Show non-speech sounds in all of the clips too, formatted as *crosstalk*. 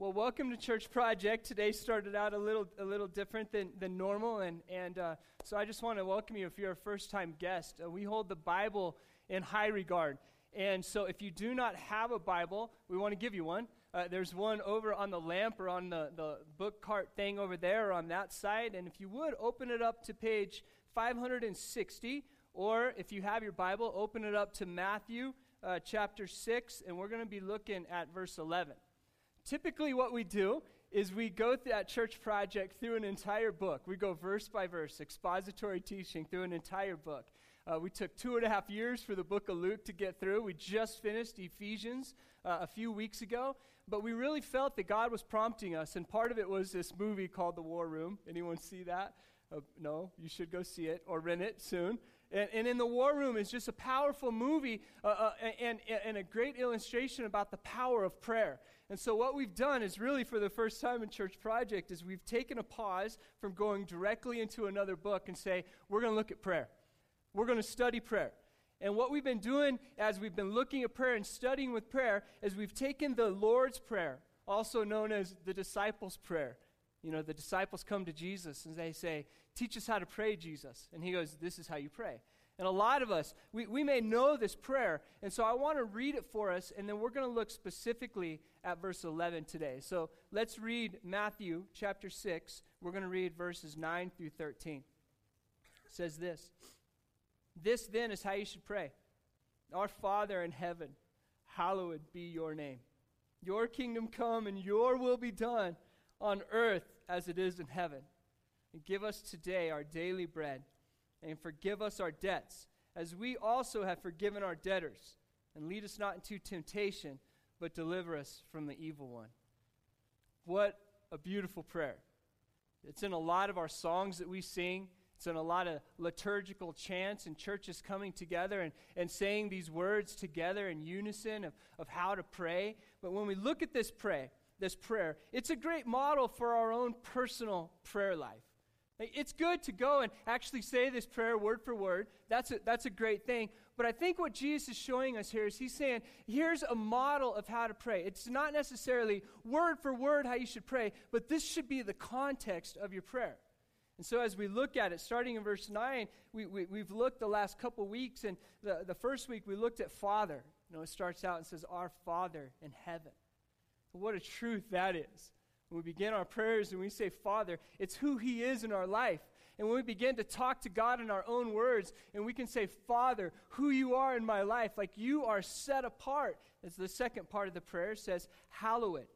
Well, welcome to Church Project. Today started out a little a little different than, than normal, and and uh, so I just want to welcome you if you're a first time guest. Uh, we hold the Bible in high regard, and so if you do not have a Bible, we want to give you one. Uh, there's one over on the lamp or on the, the book cart thing over there or on that side, and if you would open it up to page 560, or if you have your Bible, open it up to Matthew uh, chapter 6, and we're going to be looking at verse 11 typically what we do is we go through that church project through an entire book. We go verse by verse, expository teaching through an entire book. Uh, we took two and a half years for the book of Luke to get through. We just finished Ephesians uh, a few weeks ago, but we really felt that God was prompting us, and part of it was this movie called The War Room. Anyone see that? Uh, no, you should go see it or rent it soon. And, and, in the War Room is just a powerful movie uh, uh, and, and a great illustration about the power of prayer. And so what we've done is really for the first time in Church Project is we've taken a pause from going directly into another book and say, we're going to look at prayer. We're going to study prayer. And what we've been doing as we've been looking at prayer and studying with prayer is we've taken the Lord's Prayer, also known as the disciples' prayer. You know, the disciples come to Jesus and they say, Teach us how to pray, Jesus. And he goes, This is how you pray. And a lot of us, we, we may know this prayer. And so I want to read it for us, and then we're going to look specifically at verse 11 today. So let's read Matthew chapter 6. We're going to read verses 9 through 13. It says this This then is how you should pray Our Father in heaven, hallowed be your name. Your kingdom come, and your will be done on earth as it is in heaven. And give us today our daily bread and forgive us our debts, as we also have forgiven our debtors. And lead us not into temptation, but deliver us from the evil one. What a beautiful prayer. It's in a lot of our songs that we sing. It's in a lot of liturgical chants and churches coming together and, and saying these words together in unison of, of how to pray. But when we look at this pray, this prayer, it's a great model for our own personal prayer life. It's good to go and actually say this prayer word for word. That's a, that's a great thing. But I think what Jesus is showing us here is he's saying, here's a model of how to pray. It's not necessarily word for word how you should pray, but this should be the context of your prayer. And so as we look at it, starting in verse 9, we, we, have looked the last couple weeks, and the, the first week we looked at Father. You know, it starts out and says, Our Father in heaven. What a truth that is. When we begin our prayers and we say, Father, it's who He is in our life. And when we begin to talk to God in our own words, and we can say, Father, who you are in my life, like you are set apart, as the second part of the prayer says, hallow it.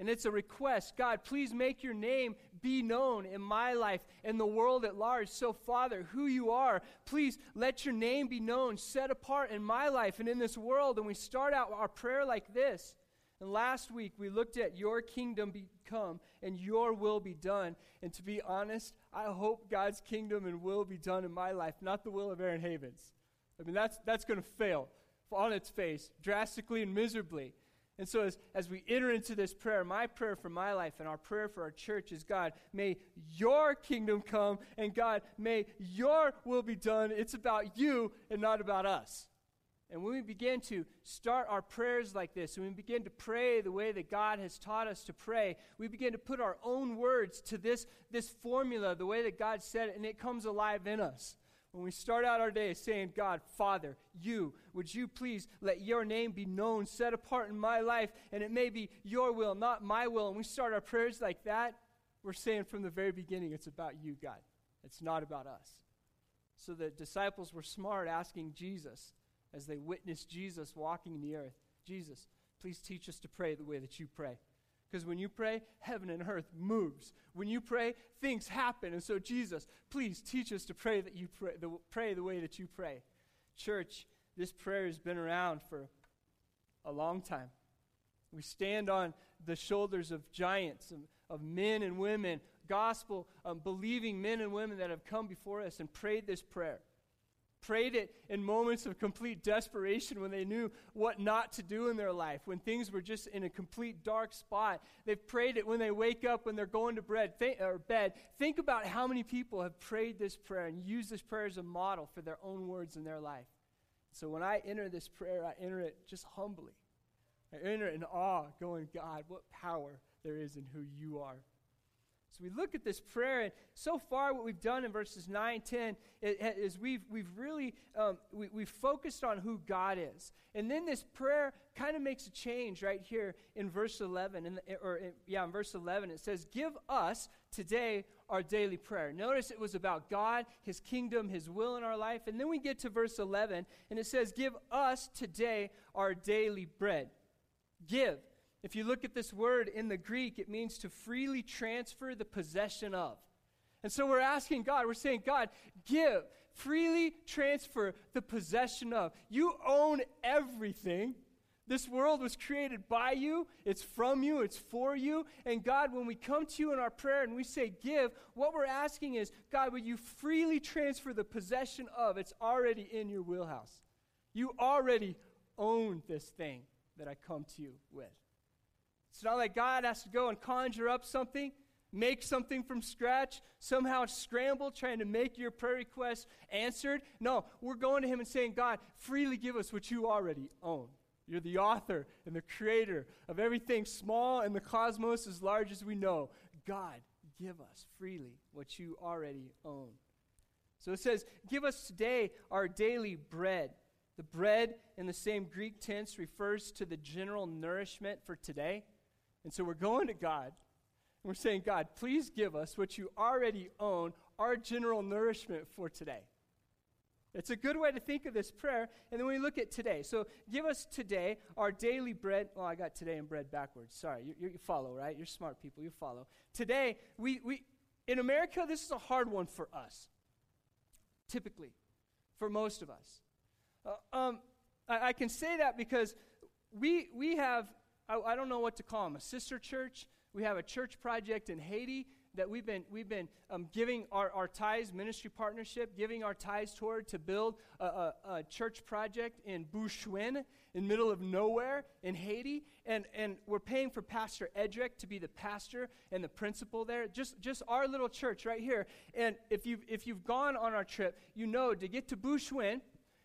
And it's a request God, please make your name be known in my life and the world at large. So, Father, who you are, please let your name be known, set apart in my life and in this world. And we start out our prayer like this and last week we looked at your kingdom be come and your will be done. And to be honest, I hope God's kingdom and will be done in my life, not the will of Aaron Havens. I mean, that's, that's going to fail on its face drastically and miserably. And so, as, as we enter into this prayer, my prayer for my life and our prayer for our church is God, may your kingdom come, and God, may your will be done. It's about you and not about us. And when we begin to start our prayers like this, and we begin to pray the way that God has taught us to pray, we begin to put our own words to this, this formula, the way that God said it, and it comes alive in us. When we start out our day saying, God, Father, you, would you please let your name be known, set apart in my life, and it may be your will, not my will. And we start our prayers like that, we're saying from the very beginning, it's about you, God. It's not about us. So the disciples were smart asking Jesus, as they witnessed Jesus walking in the earth Jesus, please teach us to pray the way that you pray. Because when you pray, heaven and earth moves. When you pray, things happen. And so, Jesus, please teach us to pray that you pray the, pray the way that you pray. Church, this prayer has been around for a long time. We stand on the shoulders of giants, of, of men and women, gospel um, believing men and women that have come before us and prayed this prayer prayed it in moments of complete desperation when they knew what not to do in their life, when things were just in a complete dark spot. They've prayed it when they wake up, when they're going to bed. Think, or bed. Think about how many people have prayed this prayer and used this prayer as a model for their own words in their life. So when I enter this prayer, I enter it just humbly. I enter it in awe, going, God, what power there is in who you are. So we look at this prayer, and so far what we've done in verses 9 10 is we've, we've really um, we, we've focused on who God is. And then this prayer kind of makes a change right here in verse 11, in the, or in, yeah, in verse 11. It says, Give us today our daily prayer. Notice it was about God, His kingdom, His will in our life. And then we get to verse 11, and it says, Give us today our daily bread. Give. If you look at this word in the Greek, it means to freely transfer the possession of. And so we're asking God, we're saying, God, give, freely transfer the possession of. You own everything. This world was created by you, it's from you, it's for you. And God, when we come to you in our prayer and we say give, what we're asking is, God, will you freely transfer the possession of? It's already in your wheelhouse. You already own this thing that I come to you with. It's not like God has to go and conjure up something, make something from scratch, somehow scramble trying to make your prayer request answered. No, we're going to Him and saying, God, freely give us what you already own. You're the author and the creator of everything small and the cosmos as large as we know. God, give us freely what you already own. So it says, Give us today our daily bread. The bread in the same Greek tense refers to the general nourishment for today. And so we're going to God and we're saying, God, please give us what you already own, our general nourishment for today. It's a good way to think of this prayer. And then we look at today. So give us today our daily bread. Oh, I got today and bread backwards. Sorry. You, you follow, right? You're smart people. You follow. Today, we, we, in America, this is a hard one for us, typically, for most of us. Uh, um, I, I can say that because we, we have I, I don't know what to call them, a sister church. We have a church project in Haiti that we've been, we've been um, giving our, our ties ministry partnership, giving our ties toward to build a, a, a church project in Bouchouin, in middle of nowhere in Haiti. And, and we're paying for Pastor Edric to be the pastor and the principal there. Just, just our little church right here. And if you've, if you've gone on our trip, you know to get to Bouchouin,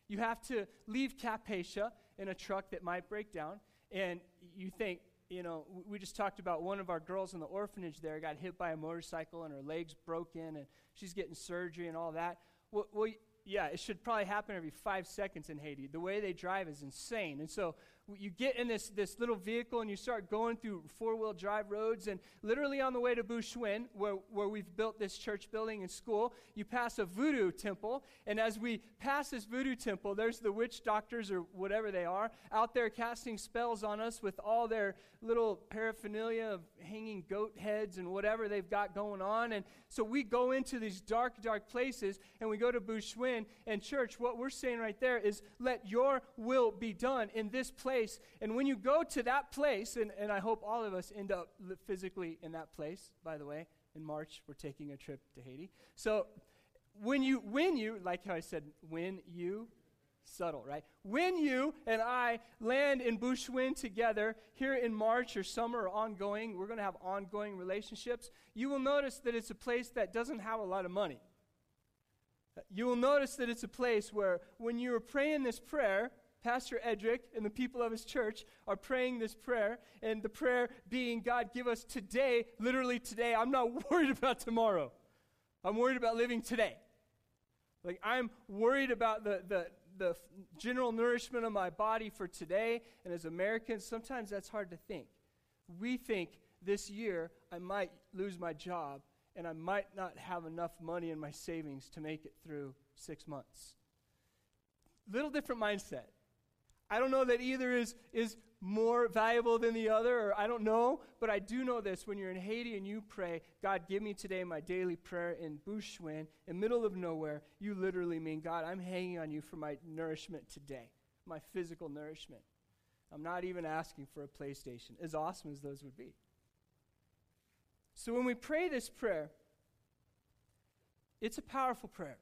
you have to leave Cap-Haïtien in a truck that might break down. And you think, you know, we just talked about one of our girls in the orphanage there got hit by a motorcycle and her legs broken and she's getting surgery and all that. Well, well yeah, it should probably happen every five seconds in Haiti. The way they drive is insane. And so you get in this, this little vehicle and you start going through four wheel drive roads. And literally on the way to Bouchouin, where, where we've built this church building and school, you pass a voodoo temple. And as we pass this voodoo temple, there's the witch doctors or whatever they are out there casting spells on us with all their little paraphernalia of hanging goat heads and whatever they've got going on. And so we go into these dark, dark places and we go to Bouchouin. And church, what we're saying right there is let your will be done in this place place. And when you go to that place, and, and I hope all of us end up physically in that place, by the way. In March, we're taking a trip to Haiti. So when you, when you, like how I said, when you, subtle, right? When you and I land in Bouchouin together here in March or summer or ongoing, we're going to have ongoing relationships. You will notice that it's a place that doesn't have a lot of money. You will notice that it's a place where when you are praying this prayer, Pastor Edric and the people of his church are praying this prayer, and the prayer being, God, give us today, literally today. I'm not *laughs* worried about tomorrow. I'm worried about living today. Like, I'm worried about the, the, the general nourishment of my body for today. And as Americans, sometimes that's hard to think. We think this year I might lose my job and I might not have enough money in my savings to make it through six months. Little different mindset. I don't know that either is, is more valuable than the other, or I don't know, but I do know this. When you're in Haiti and you pray, God, give me today my daily prayer in Bouchouin, in middle of nowhere, you literally mean, God, I'm hanging on you for my nourishment today, my physical nourishment. I'm not even asking for a PlayStation, as awesome as those would be. So when we pray this prayer, it's a powerful prayer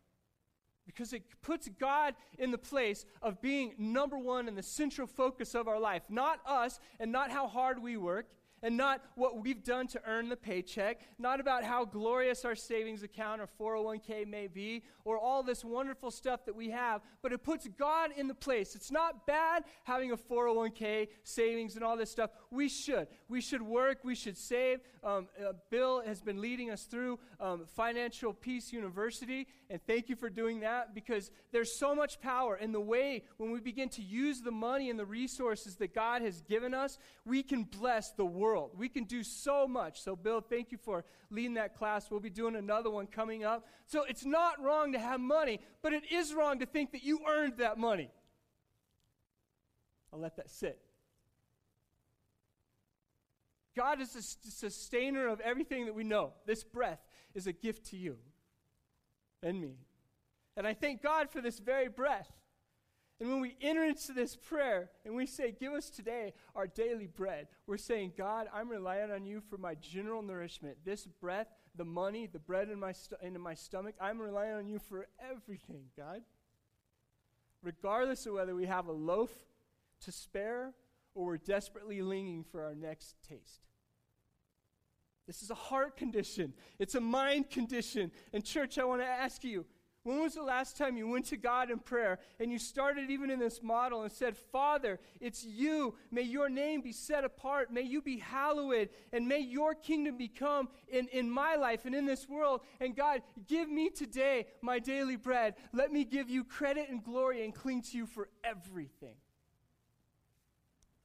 because it puts God in the place of being number one and the central focus of our life. Not us and not how hard we work and not what we've done to earn the paycheck, not about how glorious our savings account or 401k may be, or all this wonderful stuff that we have, but it puts God in the place. It's not bad having a 401k, savings, and all this stuff. We should. We should work, we should save. Um, uh, Bill has been leading us through um, Financial Peace University, and thank you for doing that because there's so much power in the way when we begin to use the money and the resources that God has given us, we can bless the world. We can do so much. So, Bill, thank you for leading that class. We'll be doing another one coming up. So, it's not wrong to have money, but it is wrong to think that you earned that money. I'll let that sit. God is the sustainer of everything that we know. This breath is a gift to you and me. And I thank God for this very breath. And when we enter into this prayer and we say, Give us today our daily bread, we're saying, God, I'm relying on you for my general nourishment. This breath, the money, the bread in my, st- my stomach, I'm relying on you for everything, God. Regardless of whether we have a loaf to spare or we're desperately longing for our next taste. This is a heart condition, it's a mind condition. And, church, I want to ask you when was the last time you went to God in prayer and you started even in this model and said, Father, it's you. May your name be set apart. May you be hallowed. And may your kingdom become in, in my life and in this world. And God, give me today my daily bread. Let me give you credit and glory and cling to you for everything.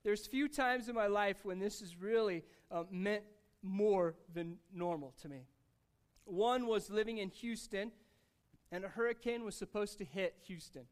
There's few times in my life when this has really uh, meant more than normal to me. One was living in Houston, and a hurricane was supposed to hit Houston.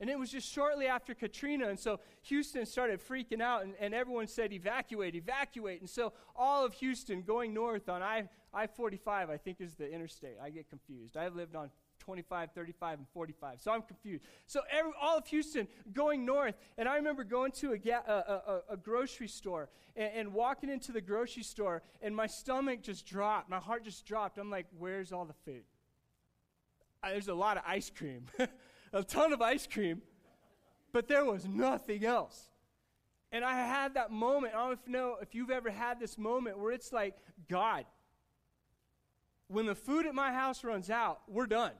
And it was just shortly after Katrina, and so Houston started freaking out, and, and everyone said, evacuate, evacuate. And so all of Houston going north on I, I 45, I think is the interstate. I get confused. I've lived on 25, 35, and 45. So I'm confused. So every, all of Houston going north. And I remember going to a, ga- a, a, a grocery store and, and, walking into the grocery store, and my stomach just dropped. My heart just dropped. I'm like, where's all the food? There's a lot of ice cream, *laughs* a ton of ice cream, but there was nothing else. And I had that moment. I don't know if you've ever had this moment where it's like, God, when the food at my house runs out, we're done.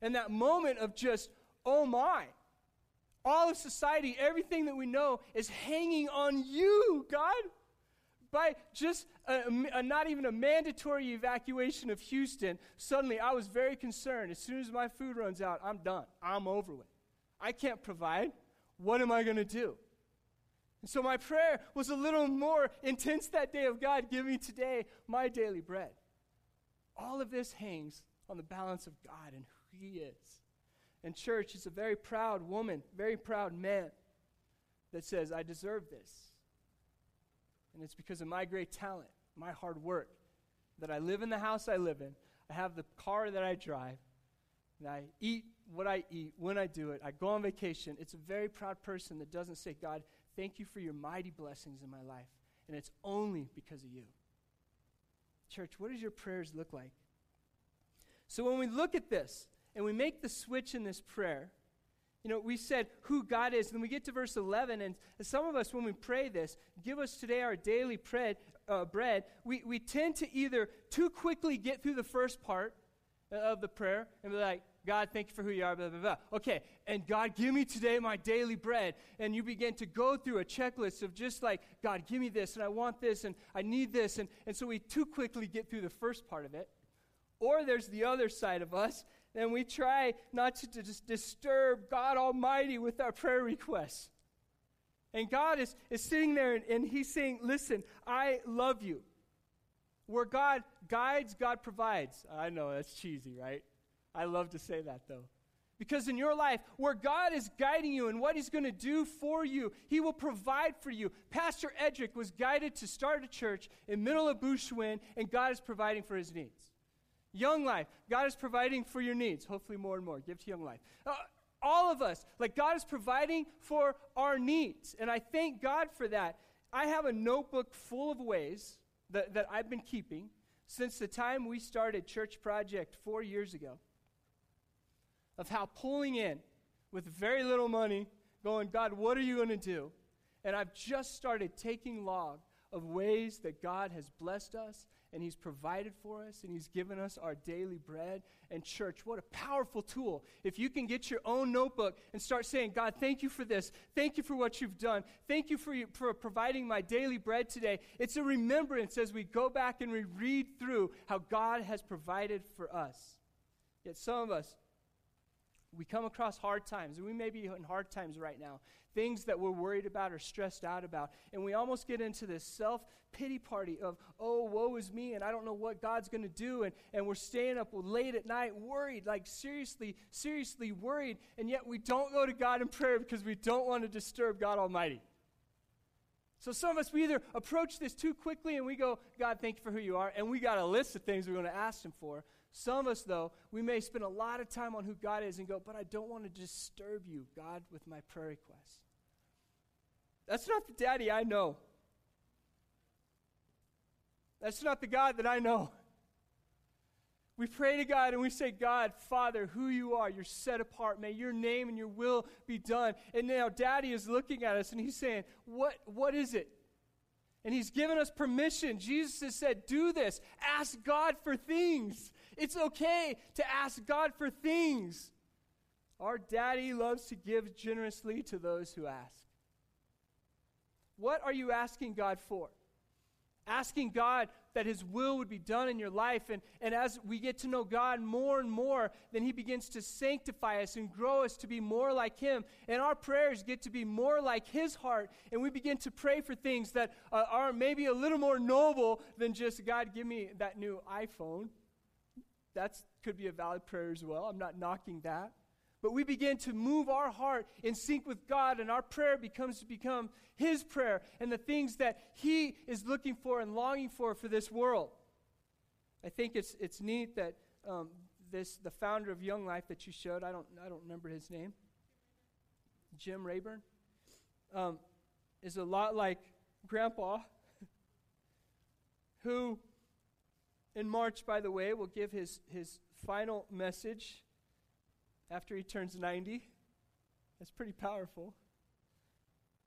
And that moment of just, oh my, all of society, everything that we know is hanging on you, God. By just a, a, not even a mandatory evacuation of Houston, suddenly I was very concerned. As soon as my food runs out, I'm done. I'm over with. I can't provide. What am I going to do? And so my prayer was a little more intense that day of God, give me today my daily bread. All of this hangs on the balance of God and who he is. And church is a very proud woman, very proud man that says, I deserve this. And it's because of my great talent, my hard work, that I live in the house I live in. I have the car that I drive. And I eat what I eat when I do it. I go on vacation. It's a very proud person that doesn't say, God, thank you for your mighty blessings in my life. And it's only because of you. Church, what does your prayers look like? So when we look at this, and we make the switch in this prayer, you know, we said who God is, and we get to verse 11, and some of us, when we pray this, give us today our daily bread, uh, bread we, we tend to either too quickly get through the first part of the prayer and be like, God, thank you for who you are, blah, blah, blah. Okay, and God, give me today my daily bread. And you begin to go through a checklist of just like, God, give me this, and I want this, and I need this. And, and so we too quickly get through the first part of it. Or there's the other side of us and we try not to dis- disturb God Almighty with our prayer requests. And God is, is sitting there and, and He's saying, Listen, I love you. Where God guides, God provides. I know that's cheesy, right? I love to say that though. Because in your life, where God is guiding you and what He's going to do for you, He will provide for you. Pastor Edric was guided to start a church in middle of Bouchouin, and God is providing for his needs. Young Life, God is providing for your needs. Hopefully, more and more. Give to Young Life. Uh, all of us, like God is providing for our needs. And I thank God for that. I have a notebook full of ways that, that I've been keeping since the time we started Church Project four years ago of how pulling in with very little money, going, God, what are you going to do? And I've just started taking log of ways that God has blessed us and He's provided for us and He's given us our daily bread. And, church, what a powerful tool. If you can get your own notebook and start saying, God, thank you for this. Thank you for what you've done. Thank you for, you, for providing my daily bread today. It's a remembrance as we go back and we read through how God has provided for us. Yet, some of us, we come across hard times, and we may be in hard times right now things that we're worried about or stressed out about. And we almost get into this self pity party of, oh, woe is me, and I don't know what God's going to do. And, and we're staying up late at night worried, like seriously, seriously worried. And yet we don't go to God in prayer because we don't want to disturb God Almighty. So some of us, we either approach this too quickly and we go, God, thank you for who you are, and we got a list of things we're going to ask Him for. Some of us, though, we may spend a lot of time on who God is and go, but I don't want to disturb you, God, with my prayer requests. That's not the daddy I know. That's not the God that I know. We pray to God and we say, God, Father, who you are, you're set apart. May your name and your will be done. And now Daddy is looking at us and he's saying, What, what is it? And he's given us permission. Jesus has said, Do this. Ask God for things. It's okay to ask God for things. Our daddy loves to give generously to those who ask. What are you asking God for? Asking God that His will would be done in your life. And, and as we get to know God more and more, then He begins to sanctify us and grow us to be more like Him. And our prayers get to be more like His heart. And we begin to pray for things that uh, are maybe a little more noble than just, God, give me that new iPhone. That could be a valid prayer as well. I'm not knocking that but we begin to move our heart in sync with God, and our prayer becomes to become His prayer and the things that He is looking for and longing for for this world. I think it's, it's neat that um, this the founder of Young Life that you showed, I don't, I don't remember his name, Jim Rayburn, um, is a lot like Grandpa, *laughs* who in March, by the way, will give his, his final message after he turns 90. That's pretty powerful.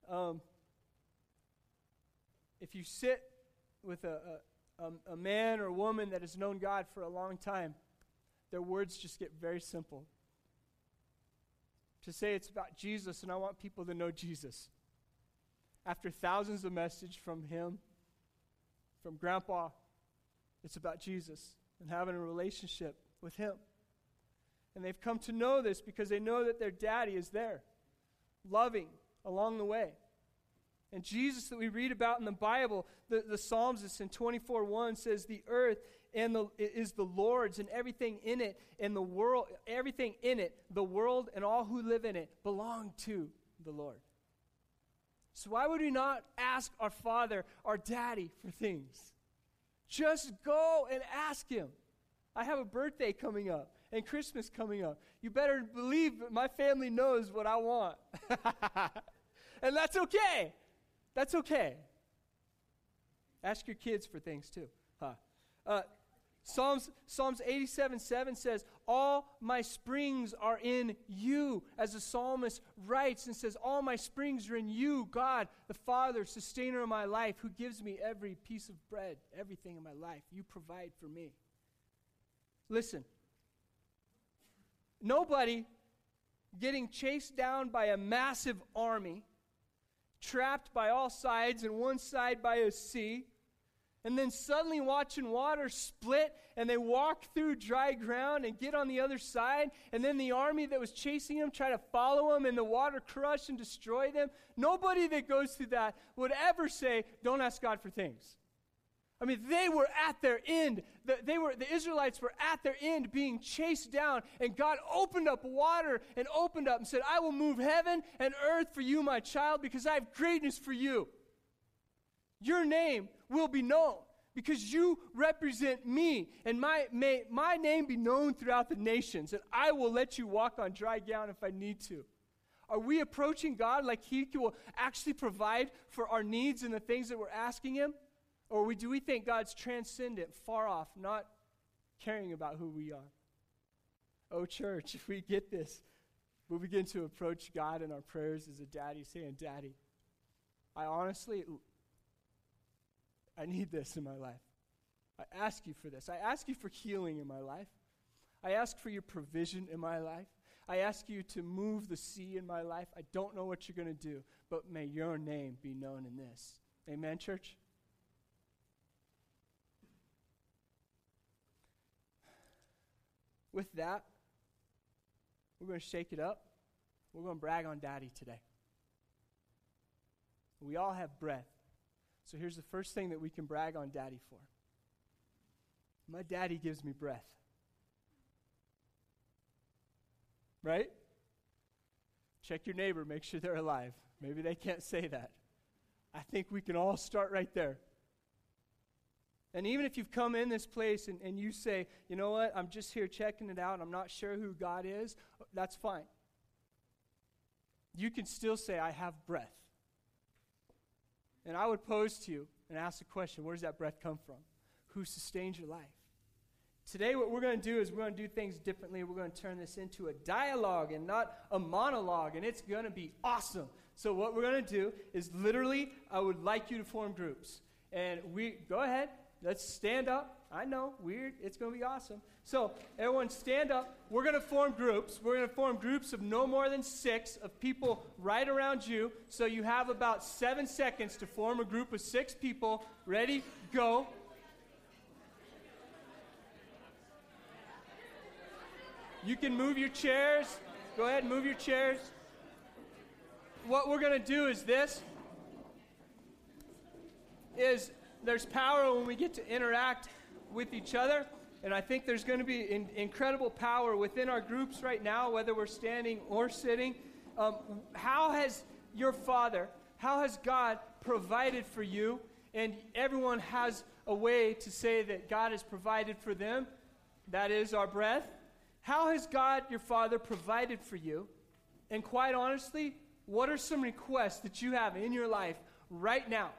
Um, if you sit with a, a, a man or woman that has known God for a long time, their words just get very simple. To say it's about Jesus, and I want people to know Jesus. After thousands of messages from him, from Grandpa, it's about Jesus and having a relationship with him. And they've come to know this because they know that their daddy is there, loving along the way. And Jesus that we read about in the Bible, the, the Psalms in 24 1 says, The earth and the, is the Lord's and everything in it, and the world, everything in it, the world and all who live in it belong to the Lord. So why would we not ask our Father, our Daddy, for things? Just go and ask Him. I have a birthday coming up and Christmas coming up. You better believe my family knows what I want. *laughs* and that's okay. That's okay. Ask your kids for things too. Huh. Uh, Psalms, Psalms 87 7 says, All my springs are in you. As the psalmist writes and says, All my springs are in you, God, the Father, sustainer of my life, who gives me every piece of bread, everything in my life. You provide for me. Listen, Nobody getting chased down by a massive army, trapped by all sides, and one side by a sea, and then suddenly watching water split and they walk through dry ground and get on the other side, and then the army that was chasing them try to follow them and the water crush and destroy them. Nobody that goes through that would ever say, Don't ask God for things. I mean, they were at their end. The, they were, the Israelites were at their end being chased down, and God opened up water and opened up and said, I will move heaven and earth for you, my child, because I have greatness for you. Your name will be known because you represent me, and my, may my name be known throughout the nations, and I will let you walk on dry ground if I need to. Are we approaching God like He will actually provide for our needs and the things that we're asking Him? Or we, do we think God's transcendent, far off, not caring about who we are? Oh, church, if we get this, we'll begin to approach God in our prayers as a daddy, saying, Daddy, I honestly, I need this in my life. I ask you for this. I ask you for healing in my life. I ask for your provision in my life. I ask you to move the sea in my life. I don't know what you're going to do, but may your name be known in this. Amen, church? With that, we're going to shake it up. We're going to brag on Daddy today. We all have breath. So here's the first thing that we can brag on Daddy for. My daddy gives me breath. Right? Check your neighbor, make sure they're alive. Maybe they can't say that. I think we can all start right there. And even if you've come in this place and, and you say, you know what, I'm just here checking it out, I'm not sure who God is, that's fine. You can still say, I have breath. And I would pose to you and ask the question where does that breath come from? Who sustains your life? Today, what we're going to do is we're going to do things differently. We're going to turn this into a dialogue and not a monologue, and it's going to be awesome. So, what we're going to do is literally, I would like you to form groups. And we, go ahead, let's stand up. I know, weird. It's going to be awesome. So, everyone stand up. We're going to form groups. We're going to form groups of no more than six of people right around you. So, you have about seven seconds to form a group of six people. Ready? Go. You can move your chairs. Go ahead and move your chairs. What we're going to do is this is there's power when we get to interact with each other. And I think there's going to be in, incredible power within our groups right now, whether we're standing or sitting. Um, how has your Father, how has God provided for you? And everyone has a way to say that God has provided for them. That is our breath. How has God, your Father, provided for you? And quite honestly, what are some requests that you have in your life right now?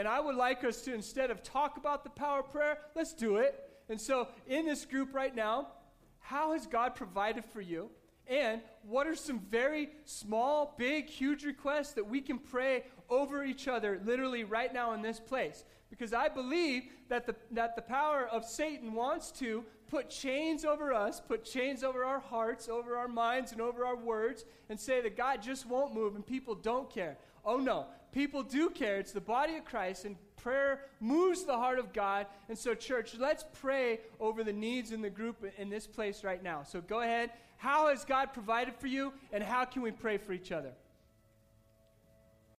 And I would like us to, instead of talk about the power of prayer, let's do it. And so, in this group right now, how has God provided for you? And what are some very small, big, huge requests that we can pray over each other literally right now in this place? Because I believe that the, that the power of Satan wants to put chains over us, put chains over our hearts, over our minds, and over our words, and say that God just won't move and people don't care. Oh no, people do care. It's the body of Christ, and prayer moves the heart of God. And so, church, let's pray over the needs in the group in this place right now. So go ahead. How has God provided for you, and how can we pray for each other?